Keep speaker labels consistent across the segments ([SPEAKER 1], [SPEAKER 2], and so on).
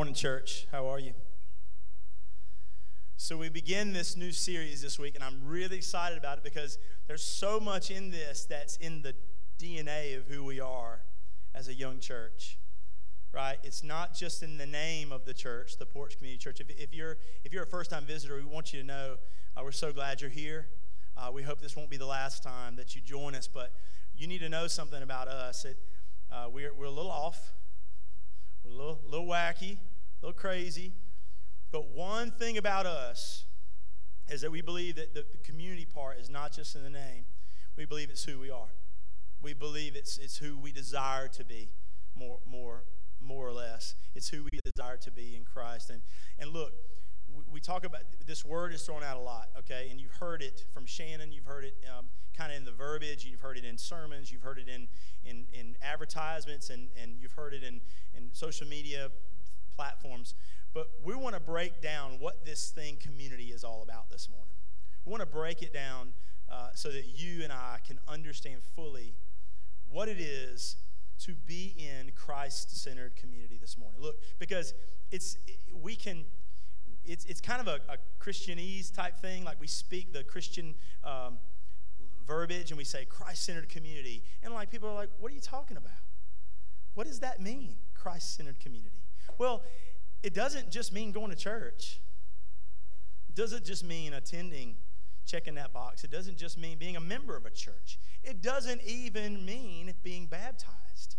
[SPEAKER 1] Morning, church. How are you? So, we begin this new series this week, and I'm really excited about it because there's so much in this that's in the DNA of who we are as a young church, right? It's not just in the name of the church, the Porch Community Church. If, if you're, if you're a first time visitor, we want you to know uh, we're so glad you're here. Uh, we hope this won't be the last time that you join us, but you need to know something about us. It, uh, we're, we're a little off we're a little, little wacky, a little crazy. But one thing about us is that we believe that the, community part is not just in the name, we believe it's who we are. We believe it's, it's who we desire to be, more, more, more or less. It's who we desire to be in Christ. And, and look, we, we talk about this word is thrown out a lot, okay? And you've heard it from Shannon, you've heard it um, kind of in the verbiage, you've heard it in sermons, you've heard it in, in, in advertisements, and, and you've heard it in, in social media platforms. But we want to break down what this thing community is all about this morning. We want to break it down uh, so that you and I can understand fully what it is to be in Christ-centered community this morning. Look, because it's we can it's, it's kind of a, a Christianese type thing. Like we speak the Christian um, verbiage and we say Christ centered community. And like people are like, what are you talking about? What does that mean, Christ centered community? Well, it doesn't just mean going to church. It doesn't just mean attending, checking that box. It doesn't just mean being a member of a church. It doesn't even mean being baptized.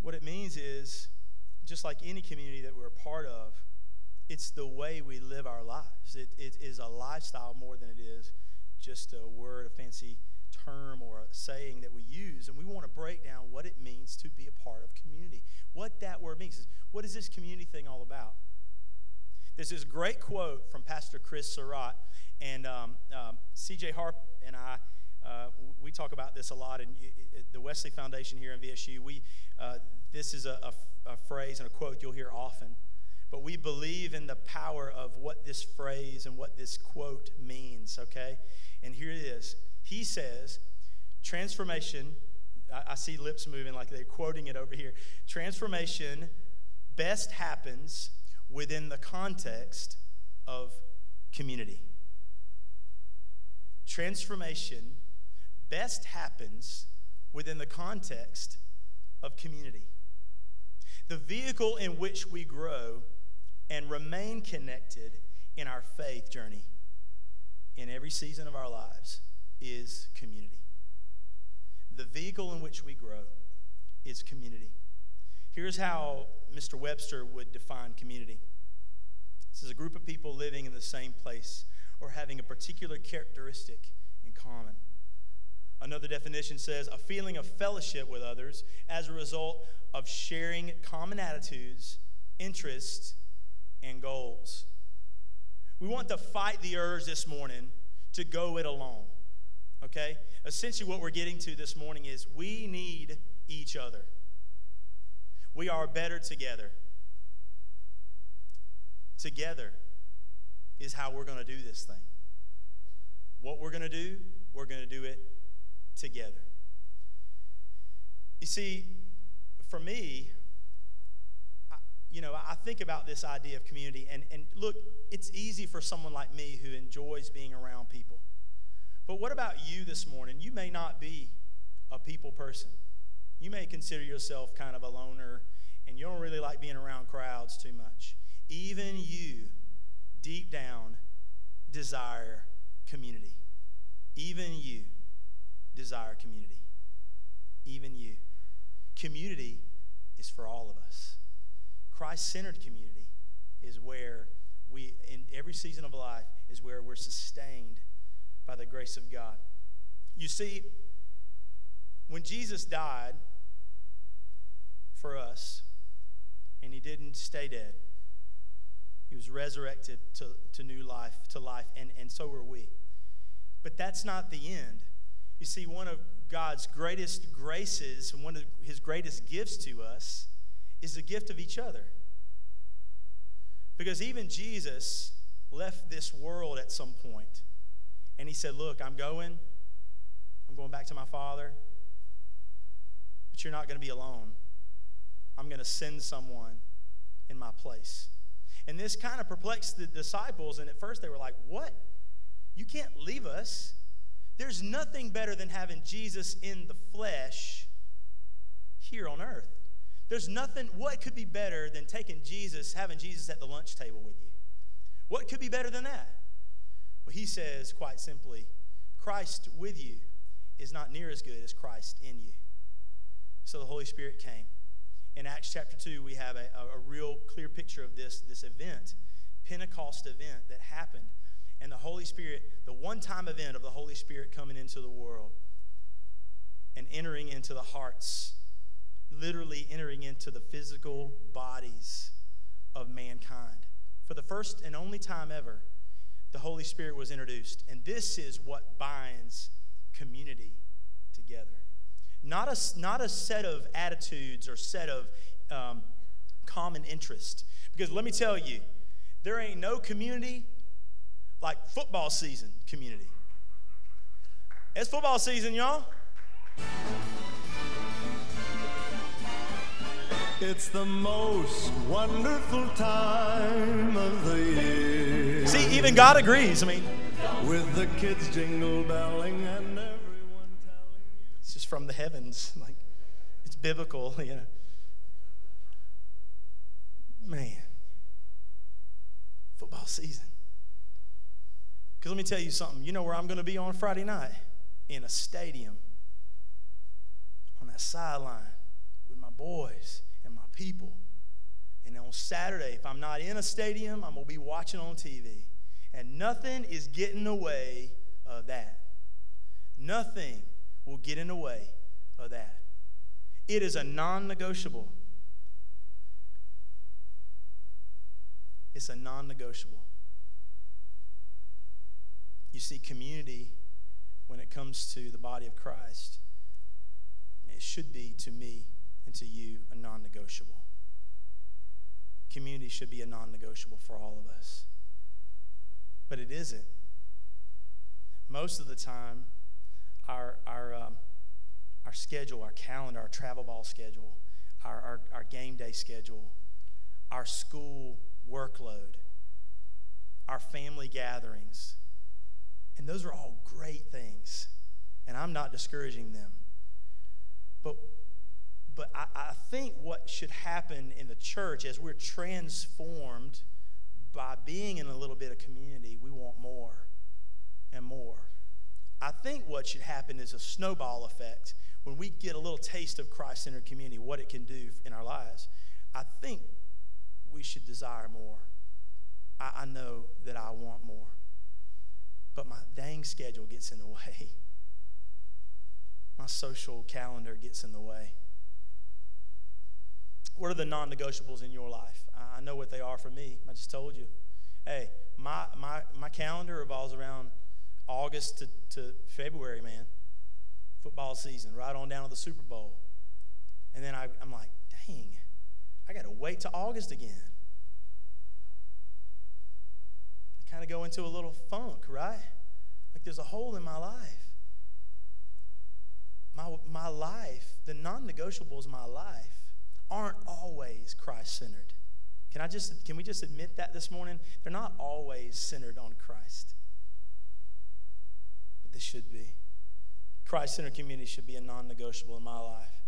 [SPEAKER 1] What it means is, just like any community that we're a part of, it's the way we live our lives. It, it is a lifestyle more than it is just a word, a fancy term, or a saying that we use. And we want to break down what it means to be a part of community. What that word means. Is what is this community thing all about? There's this great quote from Pastor Chris Surratt, and um, um, CJ Harp and I. Uh, we talk about this a lot in the Wesley Foundation here in VSU. We, uh, this is a, a, a phrase and a quote you'll hear often but we believe in the power of what this phrase and what this quote means, okay? And here it is. He says, transformation, I, I see lips moving like they're quoting it over here. Transformation best happens within the context of community. Transformation best happens within the context of community. The vehicle in which we grow and remain connected in our faith journey in every season of our lives is community. The vehicle in which we grow is community. Here's how Mr. Webster would define community this is a group of people living in the same place or having a particular characteristic in common. Another definition says a feeling of fellowship with others as a result of sharing common attitudes, interests, and goals. We want to fight the urge this morning to go it alone. Okay? Essentially, what we're getting to this morning is we need each other. We are better together. Together is how we're going to do this thing. What we're going to do, we're going to do it together. You see, for me, you know, I think about this idea of community, and, and look, it's easy for someone like me who enjoys being around people. But what about you this morning? You may not be a people person. You may consider yourself kind of a loner, and you don't really like being around crowds too much. Even you, deep down, desire community. Even you desire community. Even you. Community is for all of us. Christ centered community is where we, in every season of life, is where we're sustained by the grace of God. You see, when Jesus died for us, and he didn't stay dead, he was resurrected to, to new life, to life, and, and so were we. But that's not the end. You see, one of God's greatest graces, and one of his greatest gifts to us, is the gift of each other. Because even Jesus left this world at some point, and he said, Look, I'm going. I'm going back to my Father. but you're not going to be alone. I'm going to send someone in my place. And this kind of perplexed the disciples. And at first they were like, What? You can't leave us. There's nothing better than having Jesus in the flesh here on earth. There's nothing, what could be better than taking Jesus, having Jesus at the lunch table with you? What could be better than that? He says quite simply, Christ with you is not near as good as Christ in you. So the Holy Spirit came. In Acts chapter 2, we have a, a, real clear picture of this, this event, Pentecost event that happened. And the Holy Spirit, the one time event of the Holy Spirit coming into the world and entering into the hearts, literally entering into the physical bodies of mankind. For the first and only time ever, the Holy Spirit was introduced. And this is what binds community together. Not a, not a set of attitudes or set of um, common interest. Because let me tell you, there ain't no community like football season community. It's football season, y'all.
[SPEAKER 2] It's the most wonderful time of the year.
[SPEAKER 1] Even God agrees. I mean,
[SPEAKER 2] with the kids jingle belling and everyone telling
[SPEAKER 1] it's just from the heavens. Like, it's biblical, you know. Man, football season. Because let me tell you something. You know where I'm going to be on Friday night? In a stadium on that sideline with my boys and my people. And on Saturday, if I'm not in a stadium, I'm going to be watching on TV. And nothing is getting in the way of that. Nothing will get in the way of that. It is a non negotiable. It's a non negotiable. You see, community, when it comes to the body of Christ, it should be to me and to you a non negotiable. Community should be a non negotiable for all of us. But it isn't. Most of the time, our, our, um, our schedule, our calendar, our travel ball schedule, our, our, our game day schedule, our school workload, our family gatherings, and those are all great things. And I'm not discouraging them. But but I, I think what should happen in the church as we're transformed by being in a little bit of community, we want more and more. I think what should happen is a snowball effect. When we get a little taste of Christ centered community, what it can do in our lives, I think we should desire more. I, I know that I want more but my dang schedule gets in the way. My social calendar gets in the way. What are the non negotiables in your life? I know what they are for me. I just told you. Hey, my, my, my calendar revolves around August to, to February, man. Football season, right on down to the Super Bowl. And then I, I'm like, dang, I got to wait to August again. I kind of go into a little funk, right? Like there's a hole in my life. My, my life, the non negotiables of my life, aren't always Christ centered. Can, I just, can we just admit that this morning? They're not always centered on Christ, but they should be. Christ centered community should be a non negotiable in my life.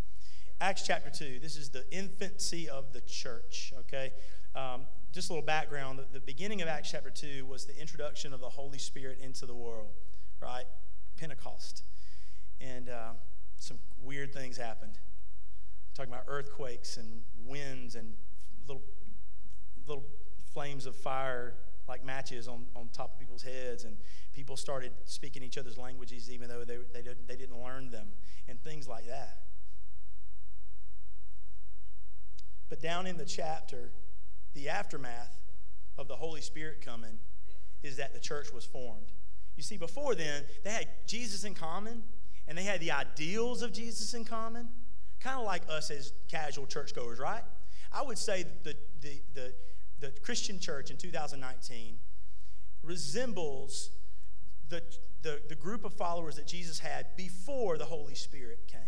[SPEAKER 1] Acts chapter 2, this is the infancy of the church, okay? Um, just a little background the, the beginning of Acts chapter 2 was the introduction of the Holy Spirit into the world, right? Pentecost. And uh, some weird things happened. Talking about earthquakes and winds and little, little flames of fire like matches on, on top of people's heads. And people started speaking each other's languages even though they, they, didn't, they didn't learn them and things like that. But down in the chapter, the aftermath of the Holy Spirit coming is that the church was formed. You see, before then, they had Jesus in common and they had the ideals of Jesus in common, kind of like us as casual churchgoers, right? I would say the, the, the, the Christian church in 2019 resembles the, the, the group of followers that Jesus had before the Holy Spirit came.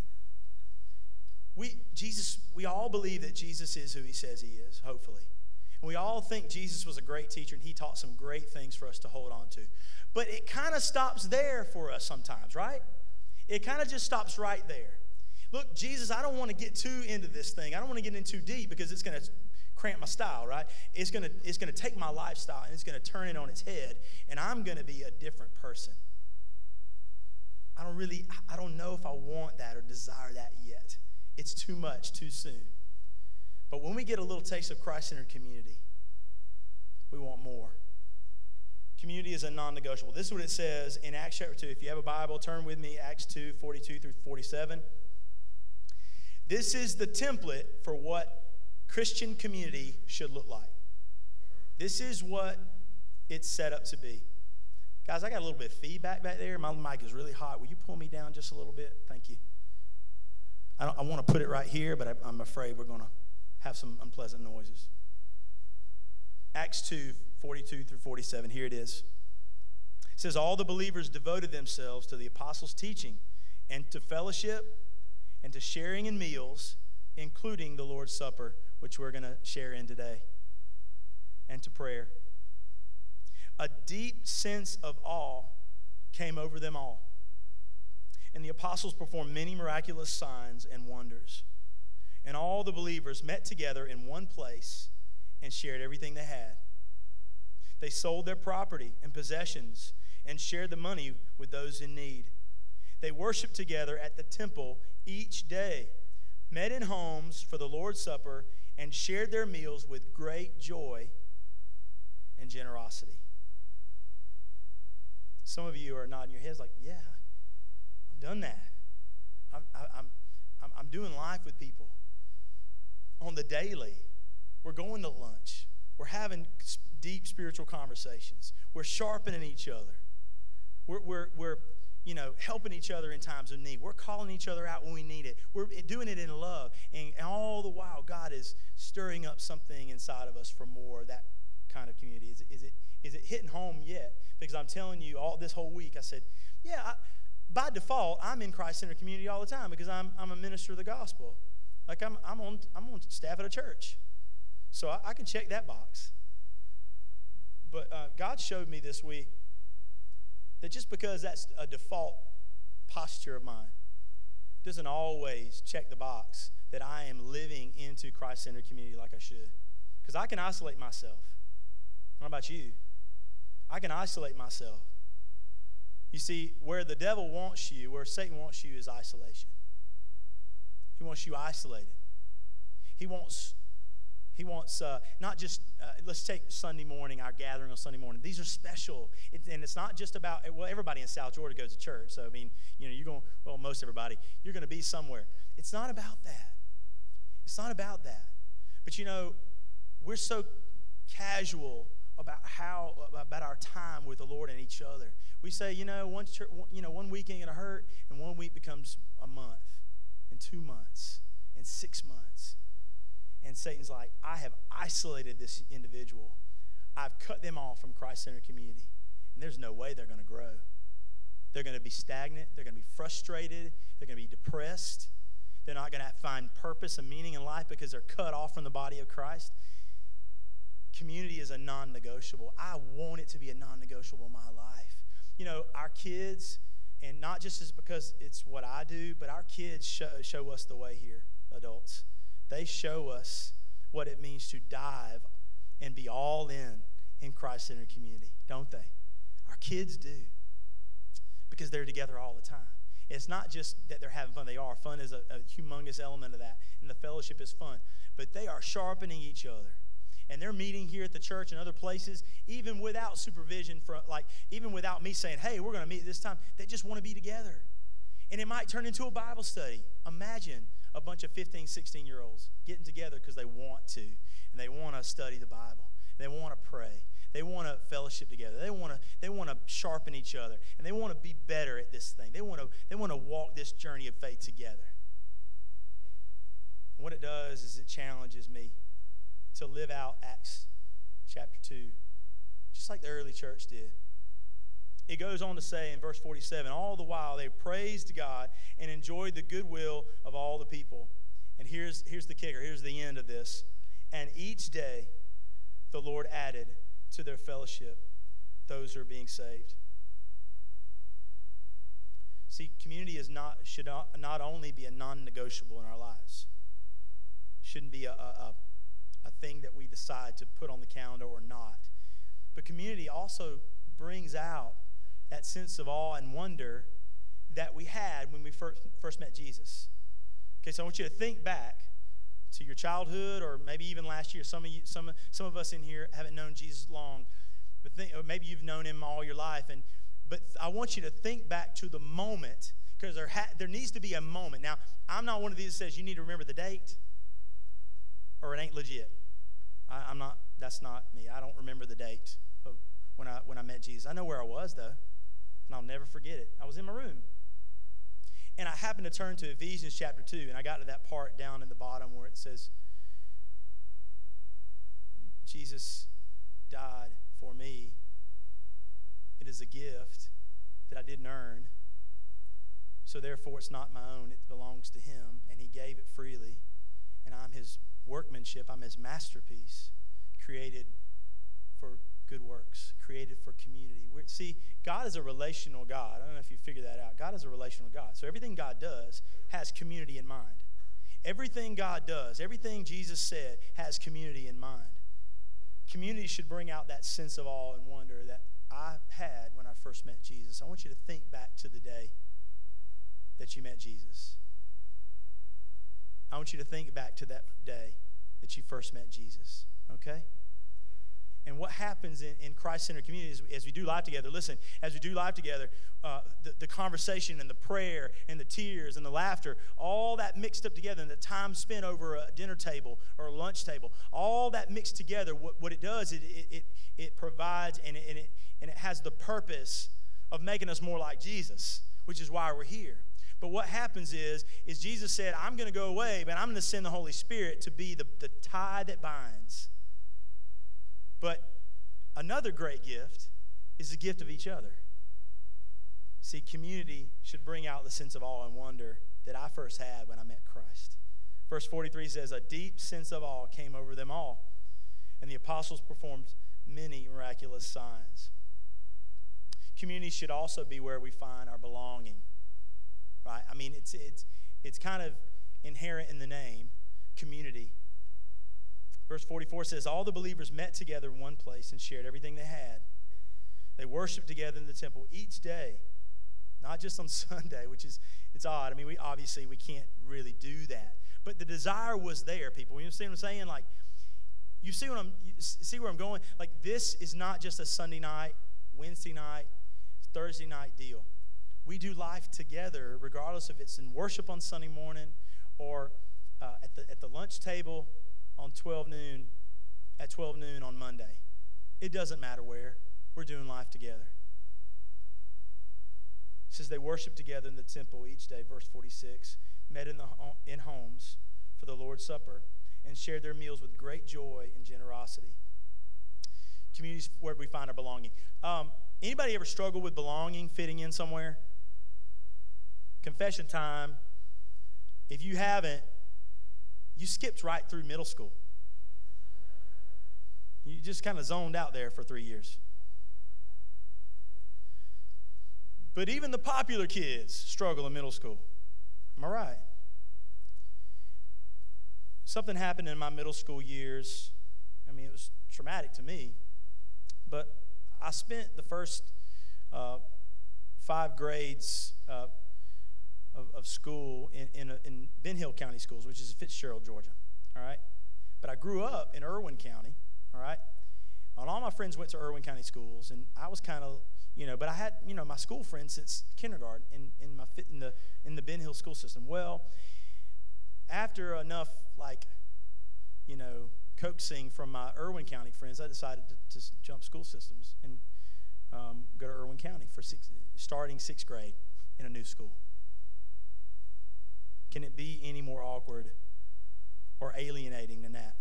[SPEAKER 1] we Jesus, we all believe that Jesus is who he says he is, hopefully. And we all think Jesus was a great teacher and he taught some great things for us to hold on to. But it kind of stops there for us sometimes, right? It kind of just stops right there. Look, Jesus, I don't want to get too into this thing. I don't want to get in too deep because it's going to cramp my style, right? It's going to it's going to take my lifestyle and it's going to turn it on its head and I'm going to be a different person. I don't really I don't know if I want that or desire that yet. It's too much too soon. But when we get a little taste of Christ-centered community, we want more. Community is a non-negotiable. This is what it says in Acts chapter 2. If you have a Bible, turn with me Acts 2, 42 through 47. This is the template for what Christian community should look like. This is what it's set up to be. Guys, I got a little bit of feedback back there. My mic is really hot. Will you pull me down just a little bit? Thank you. I, I want to put it right here, but I, I'm afraid we're going to have some unpleasant noises. Acts 2 42 through 47. Here it is. It says, All the believers devoted themselves to the apostles' teaching and to fellowship and to sharing in meals, including the Lord's Supper, which we're going to share in today, and to prayer. A deep sense of awe came over them all. And the apostles performed many miraculous signs and wonders. And all the believers met together in one place and shared everything they had. They sold their property and possessions and shared the money with those in need. They worshiped together at the temple each day, met in homes for the Lord's Supper, and shared their meals with great joy and generosity. Some of you are nodding your heads like, yeah, I've done that. I'm, I'm, I'm, I'm doing life with people on the daily. We're going to lunch. We're having deep spiritual conversations. We're sharpening each other. We're, we're, we're you know, helping each other in times of need. We're calling each other out when we need it. We're doing it in love. And, all the while, God is stirring up something inside of us for more that kind of community. Is, is, it, is it hitting home yet? Because I'm telling you, all this whole week, I said, yeah, I, by default, I'm in Christ Center community all the time because I'm, I'm a minister of the gospel. Like I'm, I'm, on, I'm on staff at a church. So I, I can check that box. But uh, God showed me this week that just because that's a default posture of mine doesn't always check the box that I am living into Christ centered community like I should. Because I can isolate myself. What about you? I can isolate myself. You see, where the devil wants you, where Satan wants you, is isolation. He wants you isolated. He wants he wants uh, not just, uh, let's take Sunday morning, our gathering on Sunday morning. These are special. It, and it's not just about, well, everybody in South Georgia goes to church. So, I mean, you know, you're going, well, most everybody, you're going to be somewhere. It's not about that. It's not about that. But, you know, we're so casual about how, about our time with the Lord and each other. We say, you know, one, church, you know, one week ain't to hurt, and one week becomes a month, and two months, and six months and Satan's like, I have isolated this individual. I've cut them off from Christ centered community. And there's no way they're going to grow. They're going to be stagnant. They're going to be frustrated. They're going to be depressed. They're not going to find purpose and meaning in life because they're cut off from the body of Christ. Community is a non negotiable. I want it to be a non negotiable in my life. You know, our kids, and not just because it's what I do, but our kids show, show us the way here, adults. They show us what it means to dive and be all in in Christ centered community, don't they? Our kids do because they're together all the time. It's not just that they're having fun, they are. Fun is a, a humongous element of that, and the fellowship is fun. But they are sharpening each other and they're meeting here at the church and other places, even without supervision, from like even without me saying, "Hey, we're going to meet this time." They just want to be together, and it might turn into a Bible study. Imagine a bunch of 15, 16 year olds getting together because they want to, and they want to study the Bible, they want to pray, they want to fellowship together, they want to they want to sharpen each other, and they want to be better at this thing. They want to they want to walk this journey of faith together. And what it does is it challenges me to live out Acts chapter 2, just like the early church did. It goes on to say in verse 47 all the while they praised God and enjoyed the goodwill of all the people. And here's, here's the kicker here's the end of this. And each day the Lord added to their fellowship those who are being saved. See, community is not, should not, not only be a non negotiable in our lives, shouldn't be a, a, a thing that we decide to put on the calendar or not. But community also brings out that sense of awe and wonder that we had when we first, first met Jesus. Okay, so I want you to think back to your childhood or maybe even last year. Some of, you, some, some of us in here haven't known Jesus long, but think, maybe you've known him all your life. And, but I want you to think back to the moment because there, ha- there needs to be a moment. Now, I'm not one of these that says you need to remember the date or it ain't legit. I, I'm not, that's not me. I don't remember the date of when I, when I met Jesus. I know where I was, though, and I'll never forget it. I was in my room. And I happened to turn to Ephesians chapter 2, and I got to that part down in the bottom where it says, Jesus died for me. It is a gift that I didn't earn. So therefore, it's not my own, it belongs to Him, and He gave it freely. And I'm His workmanship, I'm His masterpiece, created for good works, created for community. We're, see, God is a relational God. I don't know if you figure that out. God is a relational God. So everything God does has community in mind. Everything God does, everything Jesus said has community in mind. Community should bring out that sense of awe and wonder that I had when I first met Jesus. I want you to think back to the day that you met Jesus. I want you to think back to that day that you first met Jesus, okay? And what happens in, in Christ centered communities as we do life together, listen, as we do life together, uh, the, the conversation and the prayer and the tears and the laughter, all that mixed up together, and the time spent over a dinner table or a lunch table, all that mixed together, what, what it does, it, it, it, it provides and it, and, it, and it has the purpose of making us more like Jesus, which is why we're here. But what happens is, is Jesus said, I'm going to go away, but I'm going to send the Holy Spirit to be the, the tie that binds but another great gift is the gift of each other. See, community should bring out the sense of awe and wonder that I first had when I met Christ. Verse 43 says, A deep sense of awe came over them all, and the apostles performed many miraculous signs. Community should also be where we find our belonging, right? I mean, it's, it's, it's kind of inherent in the name, community. Verse 44 says, All the believers met together in one place and shared everything they had. They worshiped together in the temple each day, not just on Sunday, which is it's odd. I mean, we obviously we can't really do that. But the desire was there, people. You see what I'm saying? Like, you see what I'm see where I'm going? Like, this is not just a Sunday night, Wednesday night, Thursday night deal. We do life together, regardless if it's in worship on Sunday morning or uh, at the at the lunch table on 12 noon, at 12 noon on Monday. It doesn't matter where. We're doing life together. It says they worshiped together in the temple each day, verse 46, met in, the, in homes for the Lord's Supper, and shared their meals with great joy and generosity. Communities where we find our belonging. Um, anybody ever struggle with belonging, fitting in somewhere? Confession time. If you haven't, you skipped right through middle school. You just kind of zoned out there for three years. But even the popular kids struggle in middle school. Am I right? Something happened in my middle school years. I mean, it was traumatic to me. But I spent the first uh, five grades uh, of, of school in, in, in Ben Hill County Schools, which is Fitzgerald, Georgia. All right? But I grew up in Irwin County. All right? And all my friends went to Irwin County schools, and I was kind of, you know, but I had, you know, my school friends since kindergarten in, in, my, in, the, in the Ben Hill school system. Well, after enough, like, you know, coaxing from my Irwin County friends, I decided to, to jump school systems and um, go to Irwin County for six, starting sixth grade in a new school. Can it be any more awkward or alienating than that?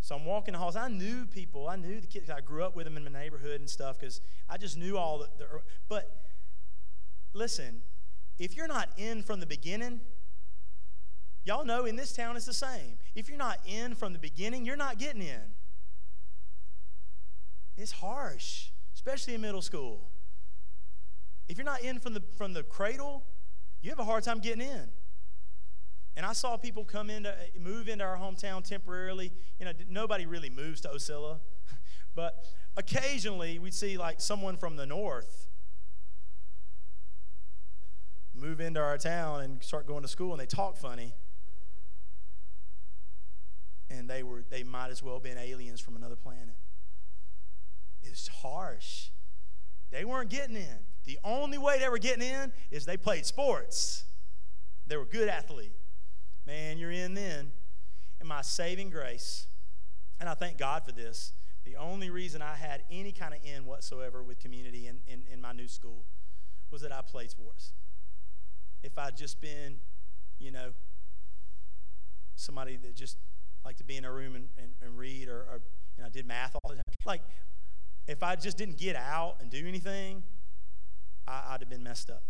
[SPEAKER 1] So I'm walking the halls. I knew people. I knew the kids. I grew up with them in my neighborhood and stuff because I just knew all the, the. But listen, if you're not in from the beginning, Y'all know in this town it's the same. If you're not in from the beginning, you're not getting in. It's harsh, especially in middle school. If you're not in from the from the cradle, you have a hard time getting in. And I saw people come into move into our hometown temporarily. You know, nobody really moves to Ocilla, but occasionally we'd see like someone from the north move into our town and start going to school and they talk funny. And they were they might as well been aliens from another planet. It's harsh. They weren't getting in. The only way they were getting in is they played sports. They were good athlete man you're in then and my saving grace and i thank god for this the only reason i had any kind of in whatsoever with community in, in, in my new school was that i played sports if i'd just been you know somebody that just liked to be in a room and, and, and read or, or you know, did math all the time. Like, if I just didn't get out and do anything, I, would have been messed up.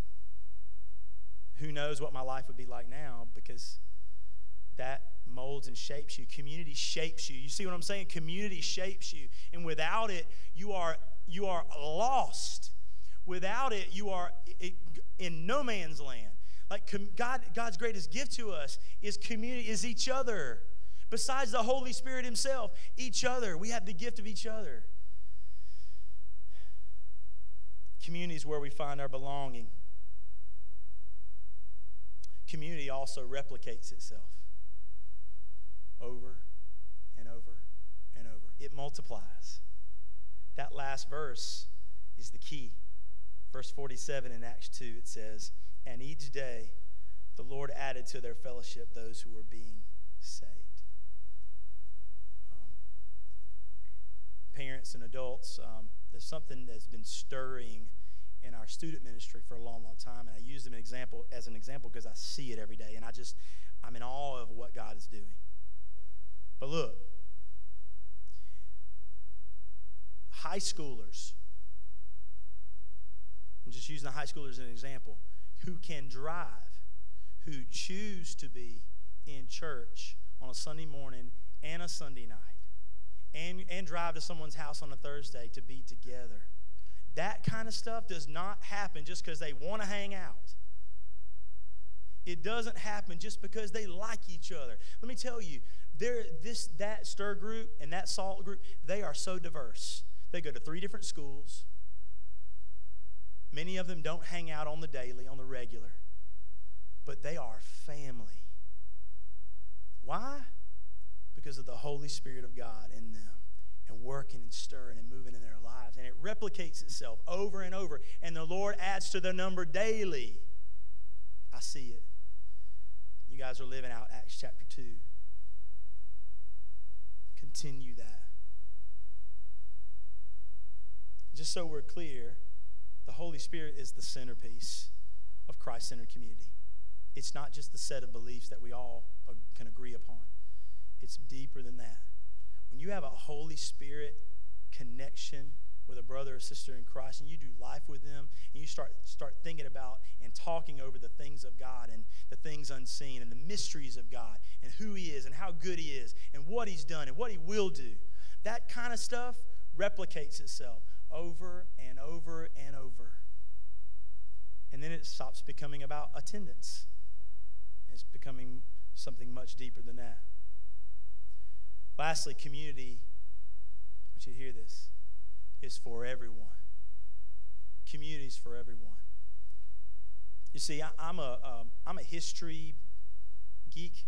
[SPEAKER 1] Who knows what my life would be like now because that molds and shapes you. Community shapes you. You see what I'm saying? Community shapes you. And without it, you are, you are lost. Without it, you are in no man's land. Like God, God's greatest gift to us is community, is each other besides the Holy Spirit Himself, each other. We have the gift of each other. Community is where we find our belonging. Community also replicates itself over and over and over, it multiplies. That last verse is the key. Verse 47 in Acts 2, it says, And each day the Lord added to their fellowship those who were being saved. parents and adults, um, there's something that's been stirring in our student ministry for a long, long time. And I use them an example as an example because I see it every day. And I just, I'm in awe of what God is doing. But look, high schoolers, I'm just using the high schoolers as an example, who can drive, who choose to be in church on a Sunday morning and a Sunday night and, and drive to someone's house on a Thursday to be together. That kind of stuff does not happen just because they want to hang out. It doesn't happen just because they like each other. Let me tell you, there this that stir group and that salt group, they are so diverse. They go to three different schools. Many of them don't hang out on the daily, on the regular, but they are family. Why? because of the Holy Spirit of God in them and working and stirring and moving in their lives. And it replicates itself over and over. And the Lord adds to their number daily. I see it. You guys are living out Acts chapter 2. Continue that. Just so we're clear, the Holy Spirit is the centerpiece of Christ centered community. It's not just the set of beliefs that we all can agree upon. It's deeper than that. When you have a Holy Spirit connection with a brother or sister in Christ and you do life with them and you start start thinking about and talking over the things of God and the things unseen and the mysteries of God and who he is and how good he is and what he's done and what he will do. That kind of stuff replicates itself over and over and over. And then it stops becoming about attendance. It's becoming something much deeper than that. Lastly, community, I want you to hear this, is for everyone. Community is for everyone. You see, I, am a um, a history geek.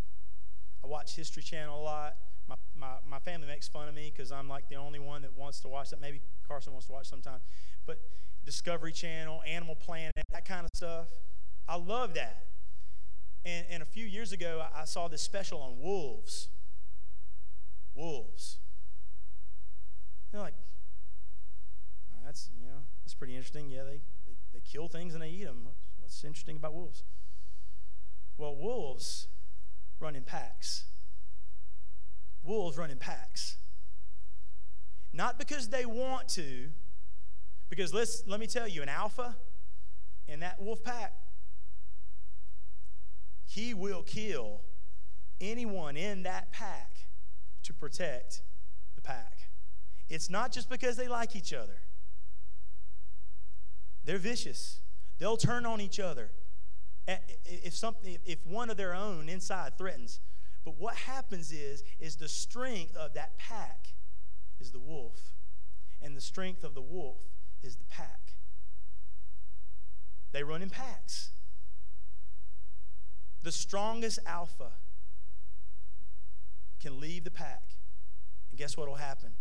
[SPEAKER 1] I watch History Channel a lot. My, my, my family makes fun of me because I'm like the only one that wants to watch that. Maybe Carson wants to watch sometimes. But Discovery Channel, Animal Planet, that kind of stuff. I love that. And, and a few years ago, I saw this special on wolves wolves. They're like, that's, you know, that's pretty interesting. Yeah, they, they, they kill things and they eat them. What's, what's interesting about wolves? Well, wolves run in packs. Wolves run in packs. Not because they want to, because let's, let me tell you, an alpha in that wolf pack, he will kill anyone in that pack to protect the pack. It's not just because they like each other. They're vicious. They'll turn on each other if something if one of their own inside threatens. But what happens is is the strength of that pack is the wolf, and the strength of the wolf is the pack. They run in packs. The strongest alpha can leave the pack. And guess what will happen?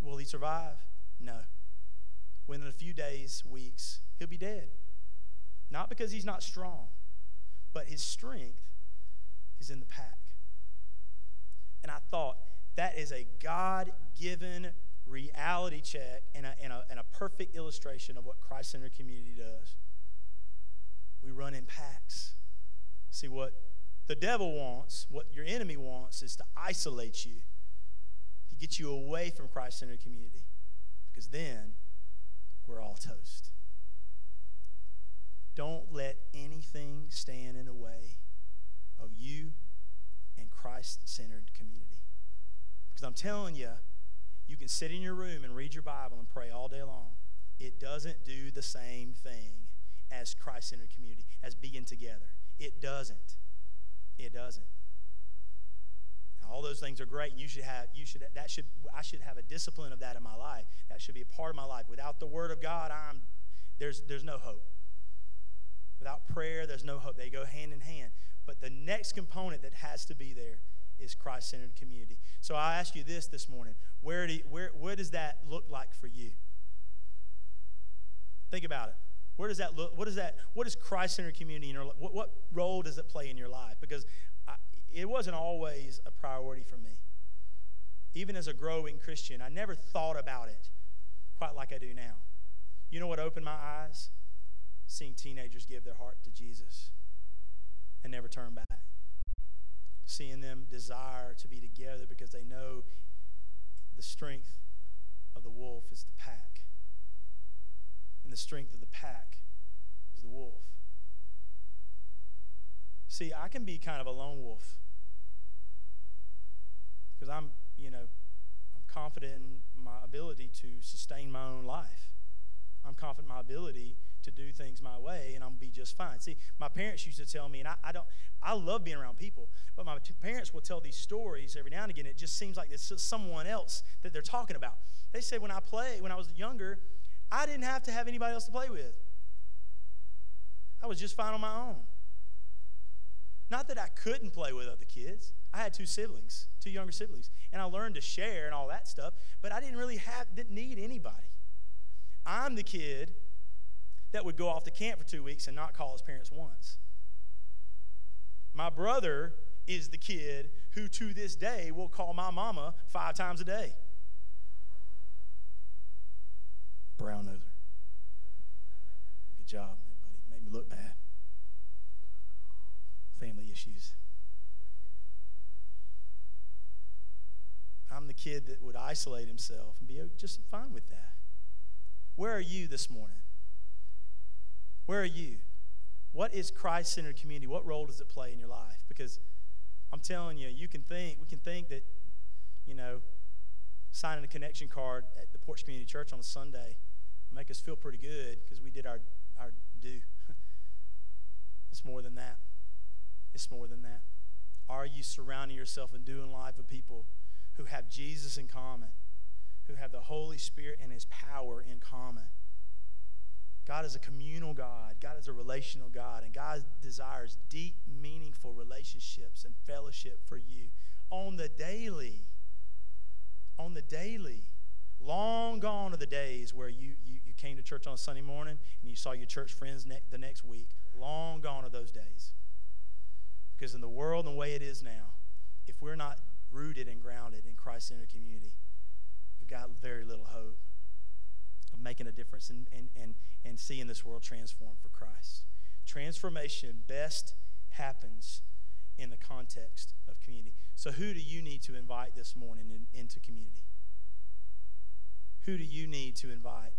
[SPEAKER 1] Will he survive? No. Within a few days, weeks, he'll be dead. Not because he's not strong, but his strength is in the pack. And I thought that is a God given reality check and a, and, a, and a perfect illustration of what Christ Centered Community does. We run in packs. See, what the devil wants, what your enemy wants, is to isolate you, to get you away from Christ Centered Community, because then we're all toast. Don't let anything stand in the way of you and Christ centered community. Because I'm telling you, you can sit in your room and read your Bible and pray all day long. It doesn't do the same thing as Christ centered community, as being together. It doesn't. It doesn't. All those things are great. You should have, you should, that should, I should have a discipline of that in my life. That should be a part of my life. Without the Word of God, I'm, there's, there's no hope. Without prayer, there's no hope. They go hand in hand. But the next component that has to be there is Christ centered community. So I ask you this this morning where, do where, where does that look like for you? Think about it. Where does that look? What is that? What is Christ centered community in your life? What, what role does it play in your life? Because it wasn't always a priority for me. Even as a growing Christian, I never thought about it quite like I do now. You know what opened my eyes? Seeing teenagers give their heart to Jesus and never turn back. Seeing them desire to be together because they know the strength of the wolf is the pack. And the strength of the pack is the wolf. See, I can be kind of a lone wolf because I'm, you know, I'm confident in my ability to sustain my own life. I'm confident in my ability to do things my way and I'm gonna be just fine. See, my parents used to tell me, and I, I don't, I love being around people, but my parents will tell these stories every now and again. It just seems like it's someone else that they're talking about. They said when I play, when I was younger, I didn't have to have anybody else to play with. I was just fine on my own. Not that I couldn't play with other kids. I had two siblings, two younger siblings, and I learned to share and all that stuff, but I didn't really have didn't need anybody. I'm the kid that would go off to camp for two weeks and not call his parents once. My brother is the kid who, to this day, will call my mama five times a day. Brown noser. Good job, buddy. Made me look bad. Family issues. I'm the kid that would isolate himself and be just fine with that. Where are you this morning? Where are you? What is Christ centered community? What role does it play in your life? Because I'm telling you, you can think, we can think that, you know, signing a connection card at the Porch Community Church on a Sunday make us feel pretty good because we did our, our due. it's more than that. It's more than that. Are you surrounding yourself and doing life with people who have Jesus in common, who have the Holy Spirit and His power in common? God is a communal God. God is a relational God. And God desires deep, meaningful relationships and fellowship for you on the daily. On the daily. Long gone are the days where you, you, you came to church on a Sunday morning and you saw your church friends ne- the next week. Long gone are those days. Because in the world and the way it is now, if we're not rooted and grounded in Christ centered community, we've got very little hope of making a difference and, and, and, and seeing this world transformed for Christ. Transformation best happens in the context of community. So, who do you need to invite this morning in, into community? Who do you need to invite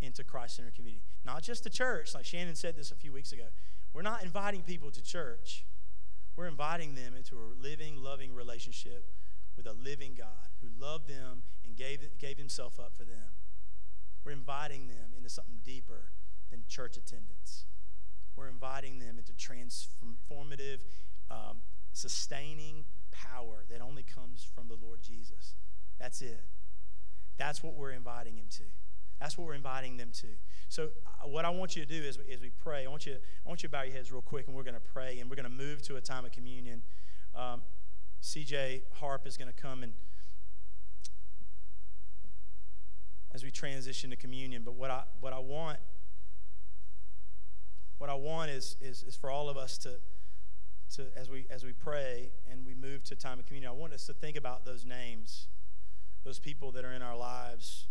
[SPEAKER 1] into Christ Center community? Not just the church, like Shannon said this a few weeks ago. We're not inviting people to church. We're inviting them into a living, loving relationship with a living God who loved them and gave, gave himself up for them. We're inviting them into something deeper than church attendance. We're inviting them into transformative, um, sustaining power that only comes from the Lord Jesus. That's it. That's what we're inviting him to. That's what we're inviting them to. So, uh, what I want you to do is, as we pray, I want you, I want you to bow your heads real quick, and we're going to pray, and we're going to move to a time of communion. Um, CJ Harp is going to come and as we transition to communion. But what I what I want what I want is is, is for all of us to to as we as we pray and we move to time of communion. I want us to think about those names, those people that are in our lives,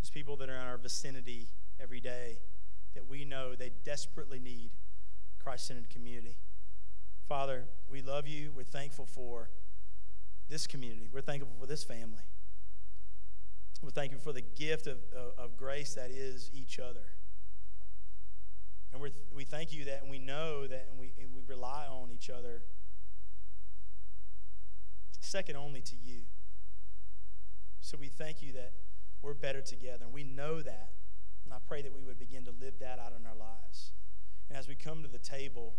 [SPEAKER 1] those people that are in our vicinity every day that we know they desperately need Christ-centered community. Father, we love you. We're thankful for this community. We're thankful for this family. We're thankful for the gift of, of, of grace that is each other. And we we thank you that and we know that and we, and we rely on each other second only to you. So we thank you that we're better together. And we know that. And I pray that we would begin to live that out in our lives. And as we come to the table,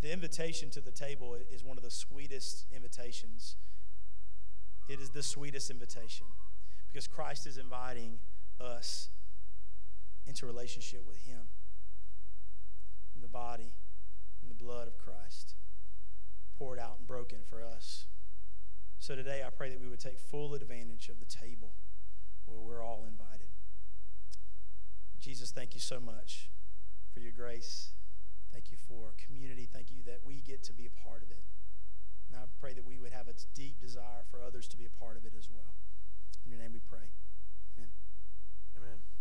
[SPEAKER 1] the invitation to the table is one of the sweetest invitations. It is the sweetest invitation because Christ is inviting us into relationship with Him, the body and the blood of Christ poured out and broken for us. So today I pray that we would take full advantage of the table where we're all invited. Jesus, thank you so much for your grace. Thank you for community. Thank you that we get to be a part of it. And I pray that we would have a deep desire for others to be a part of it as well. In your name we pray. Amen.
[SPEAKER 3] Amen.